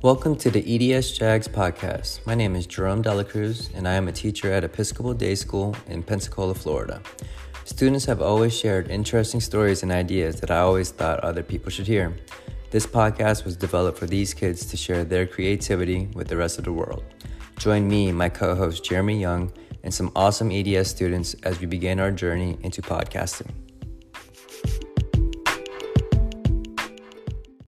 Welcome to the EDS Jags podcast. My name is Jerome Delacruz, and I am a teacher at Episcopal Day School in Pensacola, Florida. Students have always shared interesting stories and ideas that I always thought other people should hear. This podcast was developed for these kids to share their creativity with the rest of the world. Join me, my co host Jeremy Young, and some awesome EDS students as we begin our journey into podcasting.